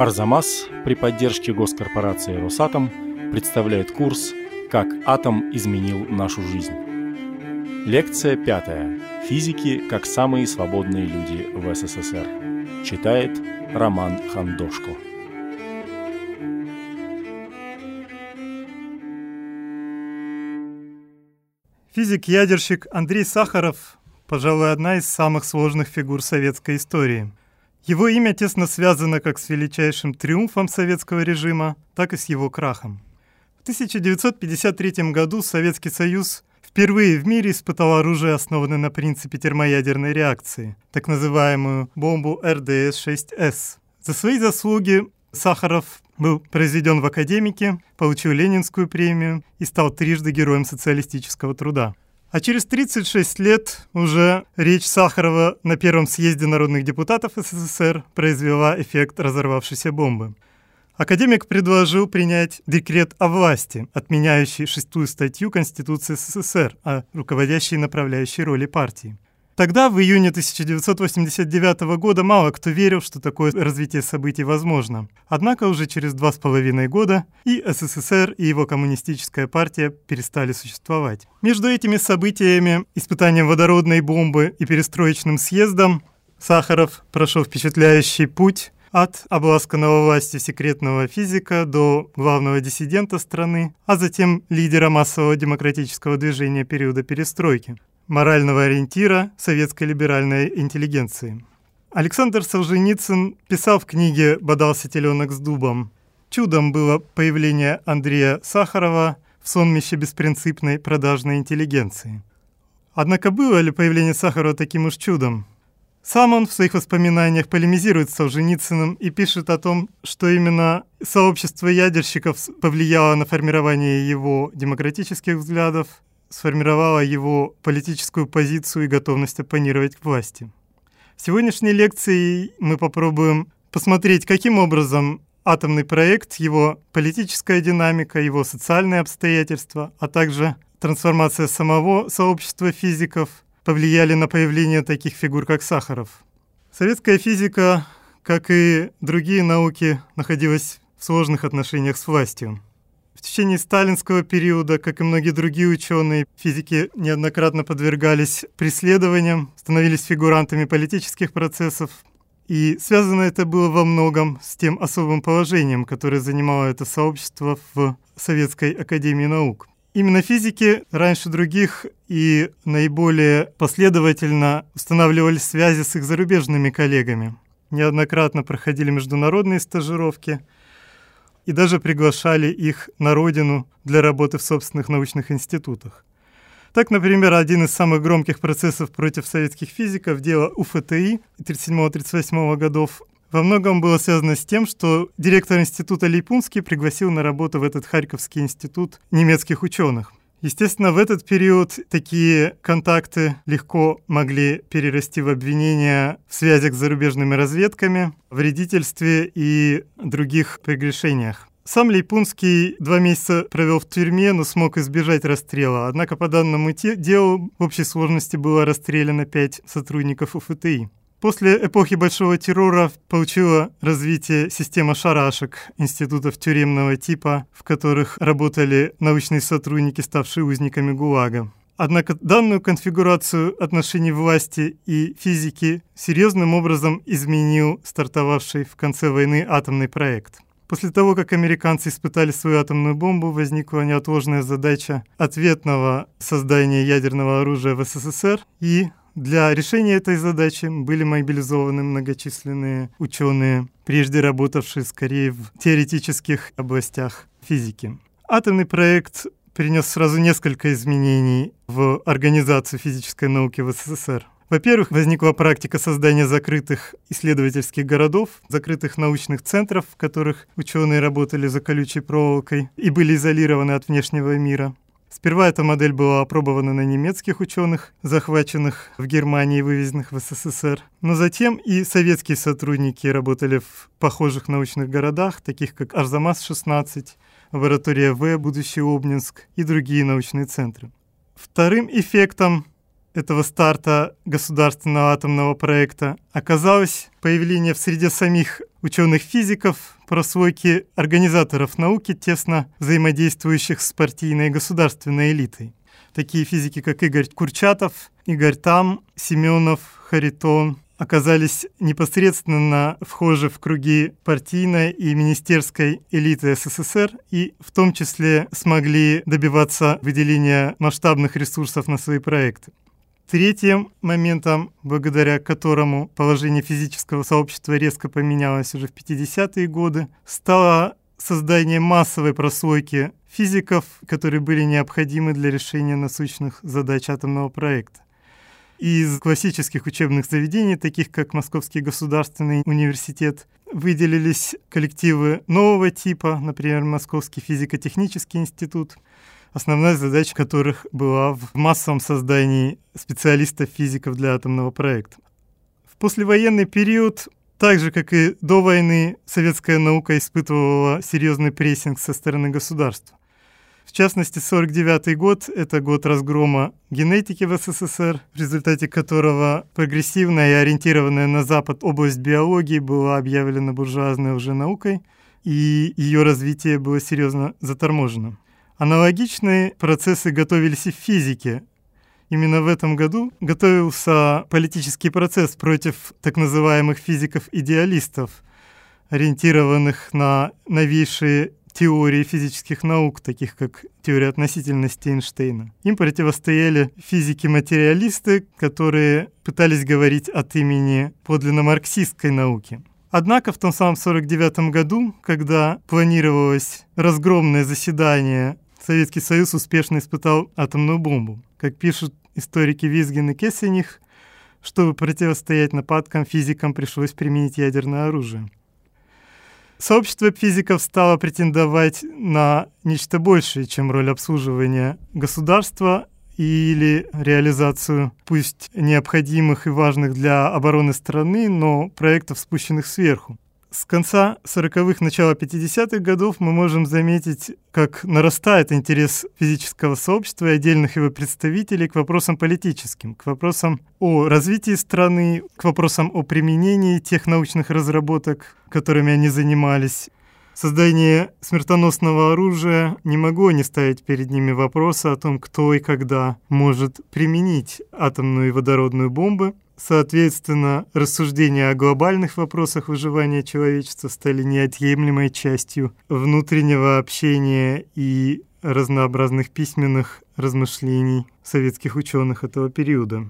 Арзамас при поддержке госкорпорации «Росатом» представляет курс «Как атом изменил нашу жизнь». Лекция пятая. Физики как самые свободные люди в СССР. Читает Роман Хандошко. Физик-ядерщик Андрей Сахаров, пожалуй, одна из самых сложных фигур советской истории – его имя тесно связано как с величайшим триумфом советского режима, так и с его крахом. В 1953 году Советский Союз впервые в мире испытал оружие, основанное на принципе термоядерной реакции, так называемую бомбу РДС-6С. За свои заслуги Сахаров был произведен в академике, получил Ленинскую премию и стал трижды героем социалистического труда. А через 36 лет уже речь Сахарова на Первом съезде народных депутатов СССР произвела эффект разорвавшейся бомбы. Академик предложил принять декрет о власти, отменяющий шестую статью Конституции СССР о руководящей и направляющей роли партии. Тогда, в июне 1989 года, мало кто верил, что такое развитие событий возможно. Однако уже через два с половиной года и СССР, и его коммунистическая партия перестали существовать. Между этими событиями, испытанием водородной бомбы и перестроечным съездом, Сахаров прошел впечатляющий путь от обласканного власти секретного физика до главного диссидента страны, а затем лидера массового демократического движения периода перестройки морального ориентира советской либеральной интеллигенции. Александр Солженицын писал в книге «Бодался теленок с дубом». Чудом было появление Андрея Сахарова в сонмище беспринципной продажной интеллигенции. Однако было ли появление Сахарова таким уж чудом? Сам он в своих воспоминаниях полемизирует с Солженицыным и пишет о том, что именно сообщество ядерщиков повлияло на формирование его демократических взглядов, сформировала его политическую позицию и готовность оппонировать к власти. В сегодняшней лекции мы попробуем посмотреть, каким образом атомный проект, его политическая динамика, его социальные обстоятельства, а также трансформация самого сообщества физиков повлияли на появление таких фигур, как Сахаров. Советская физика, как и другие науки, находилась в сложных отношениях с властью. В течение сталинского периода, как и многие другие ученые, физики неоднократно подвергались преследованиям, становились фигурантами политических процессов. И связано это было во многом с тем особым положением, которое занимало это сообщество в Советской Академии Наук. Именно физики раньше других и наиболее последовательно устанавливали связи с их зарубежными коллегами. Неоднократно проходили международные стажировки – и даже приглашали их на родину для работы в собственных научных институтах. Так, например, один из самых громких процессов против советских физиков, дело УФТИ 37-38 годов, во многом было связано с тем, что директор института Лейпунский пригласил на работу в этот Харьковский институт немецких ученых. Естественно, в этот период такие контакты легко могли перерасти в обвинения в связях с зарубежными разведками, вредительстве и других прегрешениях. Сам Лейпунский два месяца провел в тюрьме, но смог избежать расстрела. Однако по данному делу в общей сложности было расстреляно пять сотрудников УФТИ. После эпохи Большого террора получила развитие система шарашек, институтов тюремного типа, в которых работали научные сотрудники, ставшие узниками ГУЛАГа. Однако данную конфигурацию отношений власти и физики серьезным образом изменил стартовавший в конце войны атомный проект. После того, как американцы испытали свою атомную бомбу, возникла неотложная задача ответного создания ядерного оружия в СССР и для решения этой задачи были мобилизованы многочисленные ученые, прежде работавшие скорее в теоретических областях физики. Атомный проект принес сразу несколько изменений в организацию физической науки в СССР. Во-первых, возникла практика создания закрытых исследовательских городов, закрытых научных центров, в которых ученые работали за колючей проволокой и были изолированы от внешнего мира. Сперва эта модель была опробована на немецких ученых, захваченных в Германии и вывезенных в СССР. Но затем и советские сотрудники работали в похожих научных городах, таких как Арзамас-16, лаборатория В, будущий Обнинск и другие научные центры. Вторым эффектом этого старта государственного атомного проекта оказалось появление в среде самих ученых-физиков, прослойки организаторов науки, тесно взаимодействующих с партийной и государственной элитой. Такие физики, как Игорь Курчатов, Игорь Там, Семенов, Харитон, оказались непосредственно вхожи в круги партийной и министерской элиты СССР и в том числе смогли добиваться выделения масштабных ресурсов на свои проекты. Третьим моментом, благодаря которому положение физического сообщества резко поменялось уже в 50-е годы, стало создание массовой прослойки физиков, которые были необходимы для решения насущных задач атомного проекта. Из классических учебных заведений, таких как Московский государственный университет, выделились коллективы нового типа, например, Московский физико-технический институт – основная задача которых была в массовом создании специалистов-физиков для атомного проекта. В послевоенный период, так же как и до войны, советская наука испытывала серьезный прессинг со стороны государства. В частности, 1949 год – это год разгрома генетики в СССР, в результате которого прогрессивная и ориентированная на Запад область биологии была объявлена буржуазной уже наукой, и ее развитие было серьезно заторможено. Аналогичные процессы готовились и в физике. Именно в этом году готовился политический процесс против так называемых физиков-идеалистов, ориентированных на новейшие теории физических наук, таких как теория относительности Эйнштейна. Им противостояли физики-материалисты, которые пытались говорить от имени подлинно марксистской науки. Однако в том самом 49 году, когда планировалось разгромное заседание Советский Союз успешно испытал атомную бомбу. Как пишут историки Визгин и Кессених, чтобы противостоять нападкам, физикам пришлось применить ядерное оружие. Сообщество физиков стало претендовать на нечто большее, чем роль обслуживания государства или реализацию, пусть необходимых и важных для обороны страны, но проектов, спущенных сверху. С конца 40-х, начала 50-х годов мы можем заметить, как нарастает интерес физического сообщества и отдельных его представителей к вопросам политическим, к вопросам о развитии страны, к вопросам о применении тех научных разработок, которыми они занимались. Создание смертоносного оружия не могло не ставить перед ними вопроса о том, кто и когда может применить атомную и водородную бомбы, Соответственно, рассуждения о глобальных вопросах выживания человечества стали неотъемлемой частью внутреннего общения и разнообразных письменных размышлений советских ученых этого периода.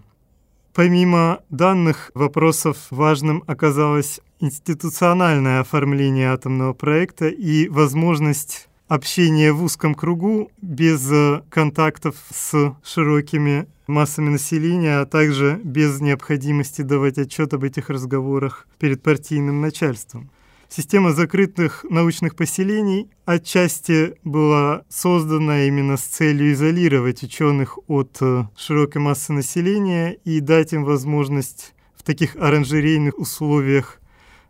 Помимо данных вопросов важным оказалось институциональное оформление атомного проекта и возможность общения в узком кругу без контактов с широкими массами населения, а также без необходимости давать отчет об этих разговорах перед партийным начальством. Система закрытых научных поселений отчасти была создана именно с целью изолировать ученых от э, широкой массы населения и дать им возможность в таких оранжерейных условиях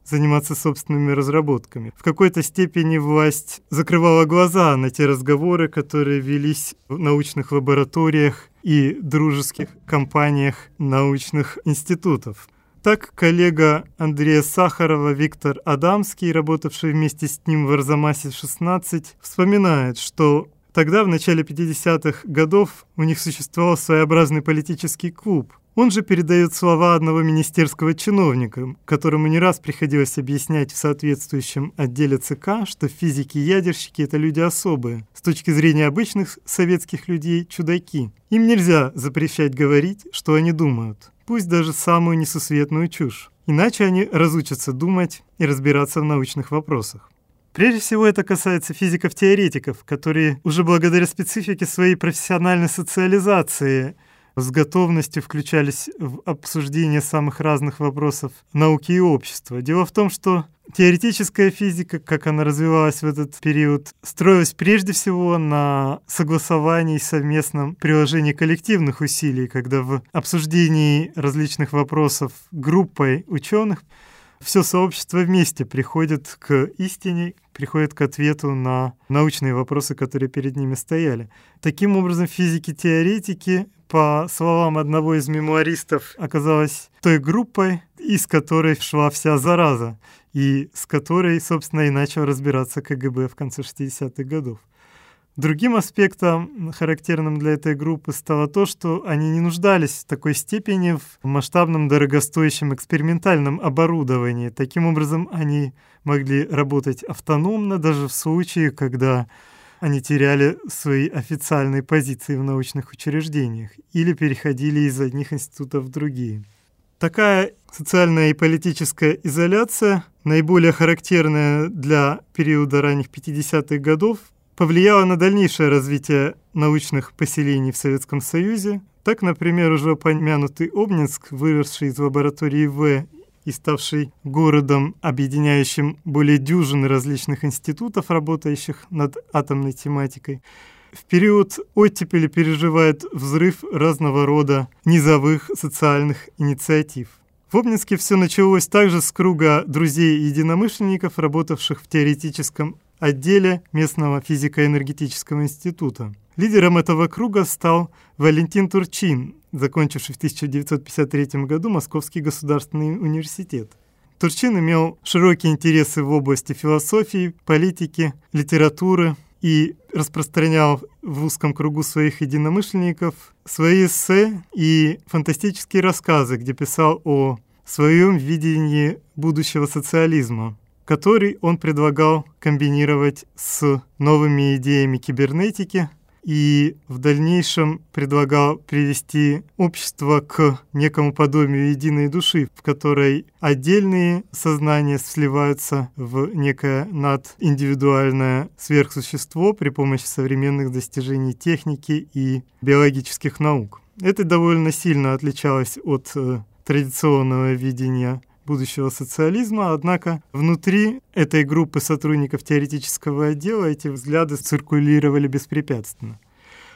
заниматься собственными разработками. В какой-то степени власть закрывала глаза на те разговоры, которые велись в научных лабораториях и дружеских компаниях научных институтов. Так коллега Андрея Сахарова Виктор Адамский, работавший вместе с ним в Арзамасе-16, вспоминает, что тогда, в начале 50-х годов, у них существовал своеобразный политический клуб, он же передает слова одного министерского чиновника, которому не раз приходилось объяснять в соответствующем отделе ЦК, что физики и ядерщики – это люди особые. С точки зрения обычных советских людей – чудаки. Им нельзя запрещать говорить, что они думают, пусть даже самую несусветную чушь. Иначе они разучатся думать и разбираться в научных вопросах. Прежде всего это касается физиков-теоретиков, которые уже благодаря специфике своей профессиональной социализации – с готовностью включались в обсуждение самых разных вопросов науки и общества. Дело в том, что теоретическая физика, как она развивалась в этот период, строилась прежде всего на согласовании и совместном приложении коллективных усилий, когда в обсуждении различных вопросов группой ученых все сообщество вместе приходит к истине, приходит к ответу на научные вопросы, которые перед ними стояли. Таким образом, физики-теоретики по словам одного из мемуаристов, оказалась той группой, из которой шла вся зараза, и с которой, собственно, и начал разбираться КГБ в конце 60-х годов. Другим аспектом, характерным для этой группы, стало то, что они не нуждались в такой степени в масштабном дорогостоящем экспериментальном оборудовании. Таким образом, они могли работать автономно даже в случае, когда они теряли свои официальные позиции в научных учреждениях или переходили из одних институтов в другие. Такая социальная и политическая изоляция, наиболее характерная для периода ранних 50-х годов, повлияла на дальнейшее развитие научных поселений в Советском Союзе. Так, например, уже упомянутый Обнинск, выросший из лаборатории В и ставший городом, объединяющим более дюжины различных институтов, работающих над атомной тематикой, в период оттепели переживает взрыв разного рода низовых социальных инициатив. В Обнинске все началось также с круга друзей-единомышленников, работавших в теоретическом отделе местного физико-энергетического института. Лидером этого круга стал Валентин Турчин, закончивший в 1953 году Московский государственный университет. Турчин имел широкие интересы в области философии, политики, литературы и распространял в узком кругу своих единомышленников свои эссе и фантастические рассказы, где писал о своем видении будущего социализма который он предлагал комбинировать с новыми идеями кибернетики и в дальнейшем предлагал привести общество к некому подобию единой души, в которой отдельные сознания сливаются в некое надиндивидуальное сверхсущество при помощи современных достижений техники и биологических наук. Это довольно сильно отличалось от э, традиционного видения будущего социализма, однако внутри этой группы сотрудников теоретического отдела эти взгляды циркулировали беспрепятственно.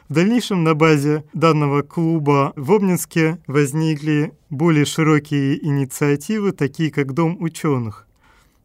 В дальнейшем на базе данного клуба в Обнинске возникли более широкие инициативы, такие как Дом ученых.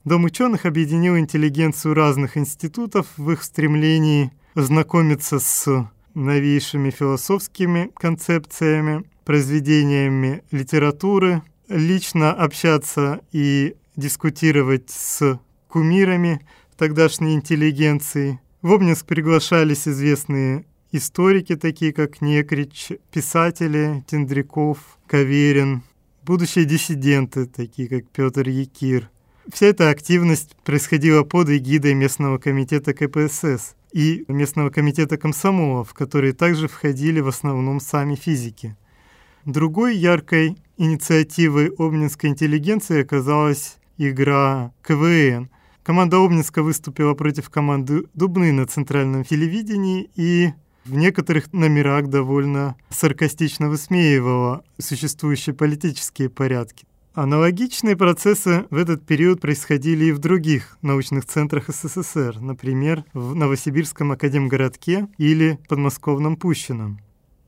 Дом ученых объединил интеллигенцию разных институтов в их стремлении знакомиться с новейшими философскими концепциями, произведениями литературы, лично общаться и дискутировать с кумирами тогдашней интеллигенции. В Обнинск приглашались известные историки, такие как Некрич, писатели Тендряков, Каверин, будущие диссиденты, такие как Петр Якир. Вся эта активность происходила под эгидой местного комитета КПСС и местного комитета комсомола, в которые также входили в основном сами физики. Другой яркой инициативой обнинской интеллигенции оказалась игра КВН. Команда Обнинска выступила против команды Дубны на центральном телевидении и в некоторых номерах довольно саркастично высмеивала существующие политические порядки. Аналогичные процессы в этот период происходили и в других научных центрах СССР, например, в Новосибирском академгородке или подмосковном Пущино.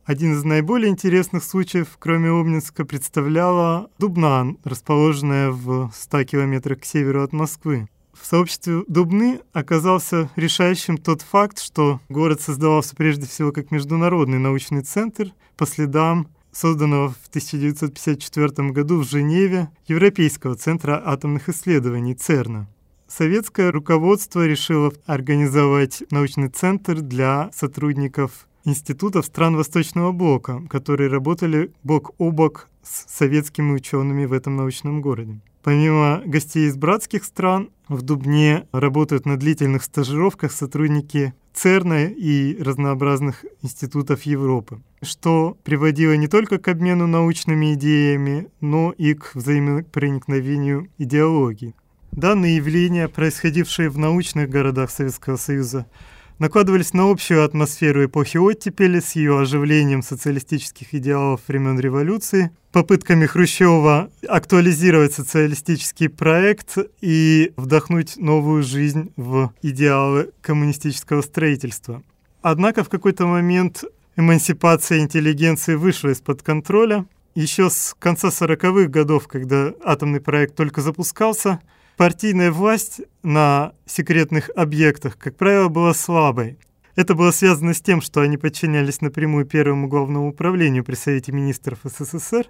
Один из наиболее интересных случаев, кроме Обнинска, представляла Дубна, расположенная в 100 километрах к северу от Москвы. В сообществе Дубны оказался решающим тот факт, что город создавался прежде всего как международный научный центр по следам созданного в 1954 году в Женеве Европейского центра атомных исследований ЦЕРНа. Советское руководство решило организовать научный центр для сотрудников институтов стран Восточного блока, которые работали бок о бок с советскими учеными в этом научном городе. Помимо гостей из братских стран, в Дубне работают на длительных стажировках сотрудники ЦЕРНа и разнообразных институтов Европы, что приводило не только к обмену научными идеями, но и к взаимопроникновению идеологий. Данные явления, происходившие в научных городах Советского Союза, накладывались на общую атмосферу эпохи оттепели с ее оживлением социалистических идеалов времен революции, попытками Хрущева актуализировать социалистический проект и вдохнуть новую жизнь в идеалы коммунистического строительства. Однако в какой-то момент эмансипация интеллигенции вышла из-под контроля. Еще с конца 40-х годов, когда атомный проект только запускался, партийная власть на секретных объектах, как правило, была слабой. Это было связано с тем, что они подчинялись напрямую Первому главному управлению при Совете министров СССР,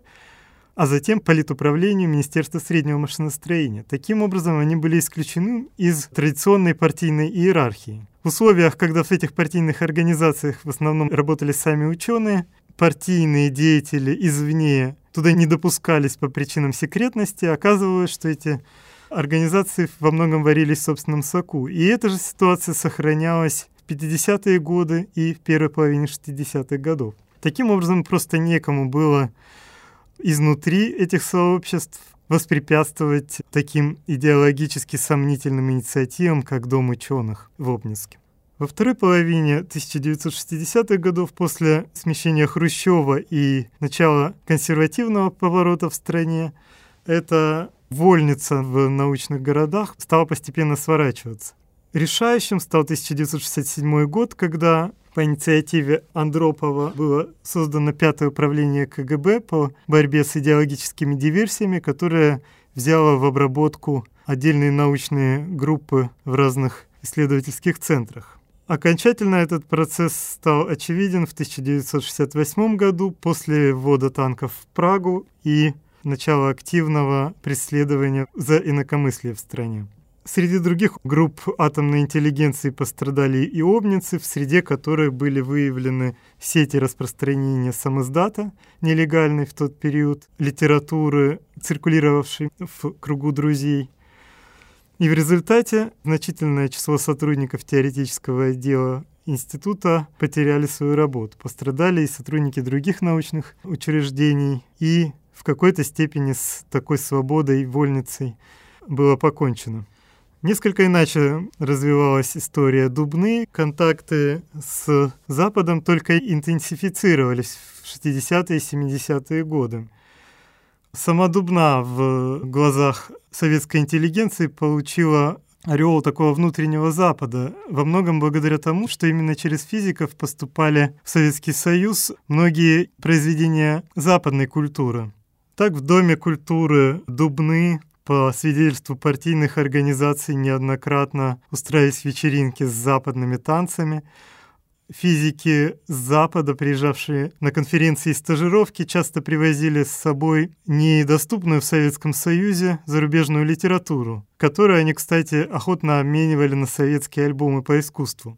а затем политуправлению Министерства среднего машиностроения. Таким образом, они были исключены из традиционной партийной иерархии. В условиях, когда в этих партийных организациях в основном работали сами ученые, партийные деятели извне туда не допускались по причинам секретности, оказывалось, что эти организации во многом варились в собственном соку. И эта же ситуация сохранялась в 50-е годы и в первой половине 60-х годов. Таким образом, просто некому было изнутри этих сообществ воспрепятствовать таким идеологически сомнительным инициативам, как Дом ученых в Обнинске. Во второй половине 1960-х годов, после смещения Хрущева и начала консервативного поворота в стране, эта вольница в научных городах стала постепенно сворачиваться. Решающим стал 1967 год, когда по инициативе Андропова было создано пятое управление КГБ по борьбе с идеологическими диверсиями, которое взяло в обработку отдельные научные группы в разных исследовательских центрах. Окончательно этот процесс стал очевиден в 1968 году после ввода танков в Прагу и начала активного преследования за инакомыслие в стране. Среди других групп атомной интеллигенции пострадали и обницы, в среде которой были выявлены сети распространения самоздата, нелегальной в тот период, литературы, циркулировавшей в кругу друзей. И в результате значительное число сотрудников теоретического отдела института потеряли свою работу. Пострадали и сотрудники других научных учреждений, и в какой-то степени с такой свободой, вольницей было покончено. Несколько иначе развивалась история Дубны. Контакты с Западом только интенсифицировались в 60-е и 70-е годы. Сама Дубна в глазах советской интеллигенции получила ореол такого внутреннего Запада, во многом благодаря тому, что именно через физиков поступали в Советский Союз многие произведения западной культуры. Так в Доме культуры Дубны по свидетельству партийных организаций неоднократно устраивались вечеринки с западными танцами. Физики с Запада, приезжавшие на конференции и стажировки, часто привозили с собой недоступную в Советском Союзе зарубежную литературу, которую они, кстати, охотно обменивали на советские альбомы по искусству.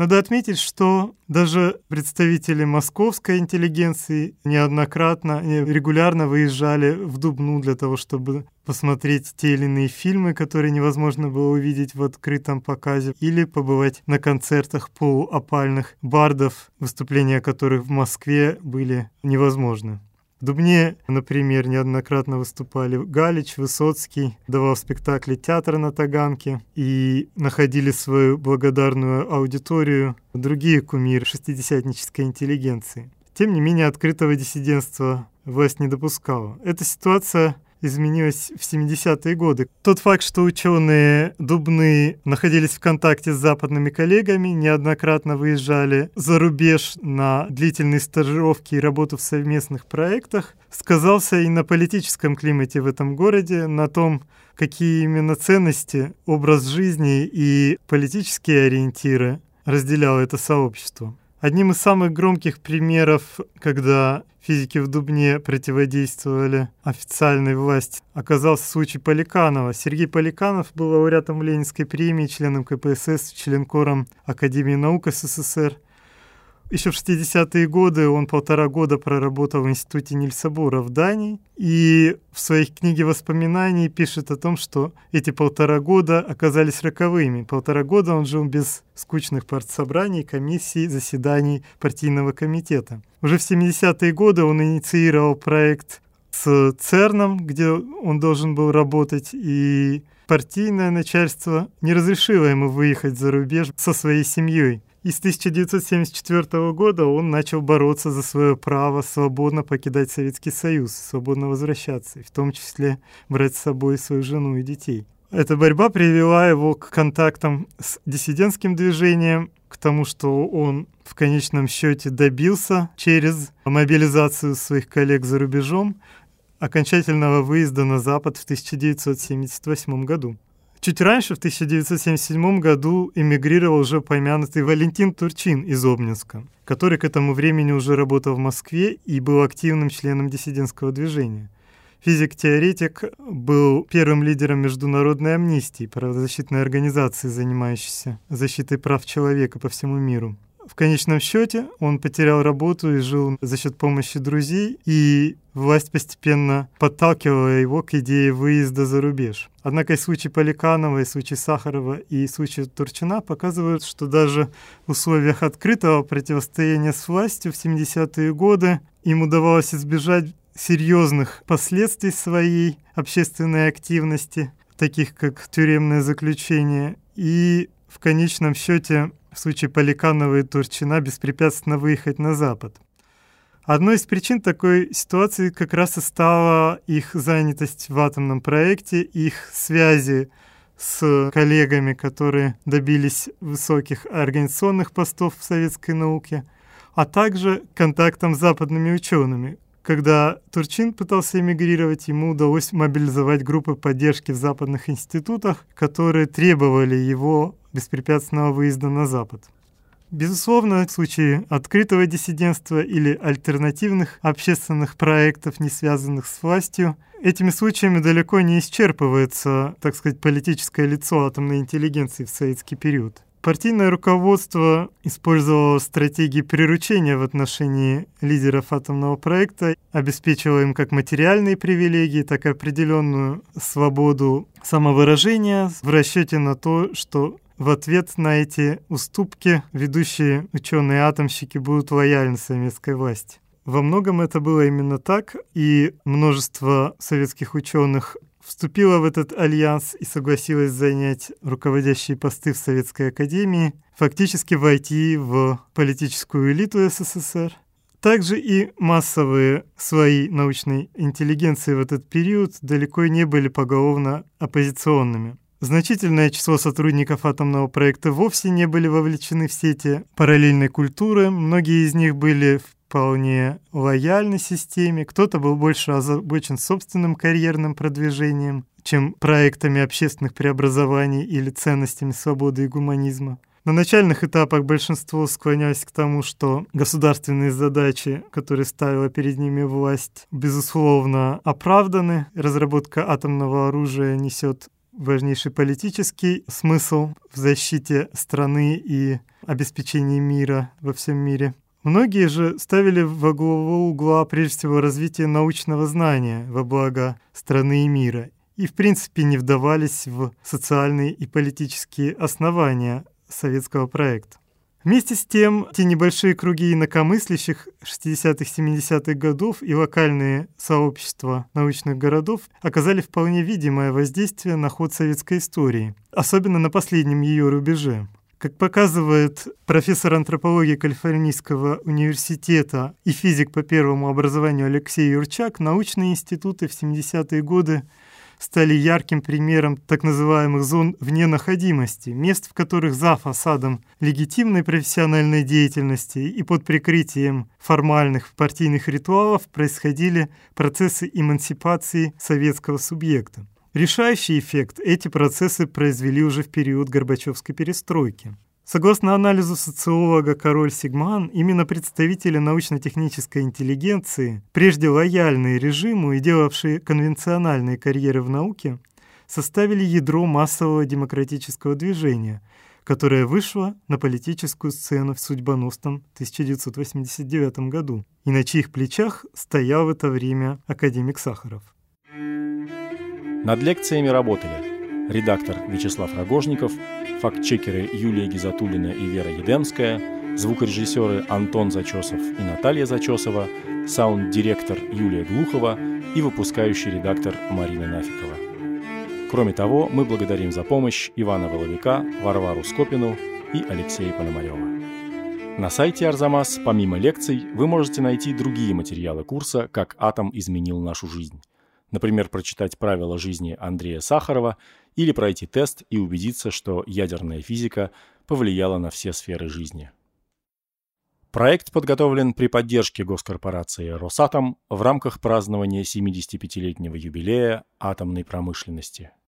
Надо отметить, что даже представители московской интеллигенции неоднократно, регулярно выезжали в Дубну для того, чтобы посмотреть те или иные фильмы, которые невозможно было увидеть в открытом показе, или побывать на концертах полуопальных бардов, выступления которых в Москве были невозможны. В Дубне, например, неоднократно выступали Галич, Высоцкий, давал спектакли театра на Таганке и находили свою благодарную аудиторию другие кумиры шестидесятнической интеллигенции. Тем не менее, открытого диссидентства власть не допускала. Эта ситуация изменилось в 70-е годы. Тот факт, что ученые Дубны находились в контакте с западными коллегами, неоднократно выезжали за рубеж на длительные стажировки и работу в совместных проектах, сказался и на политическом климате в этом городе, на том, какие именно ценности, образ жизни и политические ориентиры разделяло это сообщество. Одним из самых громких примеров, когда физики в Дубне противодействовали официальной власти, оказался случай Поликанова. Сергей Поликанов был лауреатом Ленинской премии, членом КПСС, членкором Академии наук СССР – еще в 60-е годы он полтора года проработал в Институте Нильса Бура в Дании и в своей книге воспоминаний пишет о том, что эти полтора года оказались роковыми. Полтора года он жил без скучных партсобраний, комиссий, заседаний партийного комитета. Уже в 70-е годы он инициировал проект с ЦЕРНом, где он должен был работать, и партийное начальство не разрешило ему выехать за рубеж со своей семьей. И с 1974 года он начал бороться за свое право свободно покидать Советский Союз, свободно возвращаться, и в том числе брать с собой свою жену и детей. Эта борьба привела его к контактам с диссидентским движением, к тому, что он в конечном счете добился через мобилизацию своих коллег за рубежом окончательного выезда на Запад в 1978 году. Чуть раньше, в 1977 году, эмигрировал уже упомянутый Валентин Турчин из Обнинска, который к этому времени уже работал в Москве и был активным членом диссидентского движения. Физик-теоретик был первым лидером международной амнистии, правозащитной организации, занимающейся защитой прав человека по всему миру. В конечном счете он потерял работу и жил за счет помощи друзей, и власть постепенно подталкивала его к идее выезда за рубеж. Однако и случай Поликанова, и случай Сахарова, и случай Турчина показывают, что даже в условиях открытого противостояния с властью в 70-е годы им удавалось избежать серьезных последствий своей общественной активности, таких как тюремное заключение, и в конечном счете в случае Поликанова и Турчина беспрепятственно выехать на Запад. Одной из причин такой ситуации как раз и стала их занятость в атомном проекте, их связи с коллегами, которые добились высоких организационных постов в советской науке, а также контактом с западными учеными. Когда Турчин пытался эмигрировать, ему удалось мобилизовать группы поддержки в западных институтах, которые требовали его беспрепятственного выезда на Запад. Безусловно, в случае открытого диссидентства или альтернативных общественных проектов, не связанных с властью, этими случаями далеко не исчерпывается, так сказать, политическое лицо атомной интеллигенции в советский период. Партийное руководство использовало стратегии приручения в отношении лидеров атомного проекта, обеспечивало им как материальные привилегии, так и определенную свободу самовыражения в расчете на то, что в ответ на эти уступки ведущие ученые-атомщики будут лояльны советской власти. Во многом это было именно так, и множество советских ученых вступило в этот альянс и согласилось занять руководящие посты в Советской Академии, фактически войти в политическую элиту СССР. Также и массовые свои научной интеллигенции в этот период далеко не были поголовно оппозиционными. Значительное число сотрудников атомного проекта вовсе не были вовлечены в сети параллельной культуры. Многие из них были вполне лояльны системе. Кто-то был больше озабочен собственным карьерным продвижением, чем проектами общественных преобразований или ценностями свободы и гуманизма. На начальных этапах большинство склонялось к тому, что государственные задачи, которые ставила перед ними власть, безусловно, оправданы. Разработка атомного оружия несет важнейший политический смысл в защите страны и обеспечении мира во всем мире. Многие же ставили во главу угла прежде всего развитие научного знания во благо страны и мира и в принципе не вдавались в социальные и политические основания советского проекта. Вместе с тем, те небольшие круги инакомыслящих 60-70-х годов и локальные сообщества научных городов оказали вполне видимое воздействие на ход советской истории, особенно на последнем ее рубеже. Как показывает профессор антропологии Калифорнийского университета и физик по первому образованию Алексей Юрчак, научные институты в 70-е годы стали ярким примером так называемых зон вне находимости, мест, в которых за фасадом легитимной профессиональной деятельности и под прикрытием формальных партийных ритуалов происходили процессы эмансипации советского субъекта. Решающий эффект эти процессы произвели уже в период Горбачевской перестройки. Согласно анализу социолога Король Сигман, именно представители научно-технической интеллигенции, прежде лояльные режиму и делавшие конвенциональные карьеры в науке, составили ядро массового демократического движения, которое вышло на политическую сцену в судьбоносном 1989 году, и на чьих плечах стоял в это время академик Сахаров. Над лекциями работали редактор Вячеслав Рогожников, фактчекеры Юлия Гизатулина и Вера Едемская, звукорежиссеры Антон Зачесов и Наталья Зачесова, саунд-директор Юлия Глухова и выпускающий редактор Марина Нафикова. Кроме того, мы благодарим за помощь Ивана Воловика, Варвару Скопину и Алексея Пономарева. На сайте Арзамас, помимо лекций, вы можете найти другие материалы курса «Как атом изменил нашу жизнь». Например, прочитать правила жизни Андрея Сахарова или пройти тест и убедиться, что ядерная физика повлияла на все сферы жизни. Проект подготовлен при поддержке госкорпорации «Росатом» в рамках празднования 75-летнего юбилея атомной промышленности.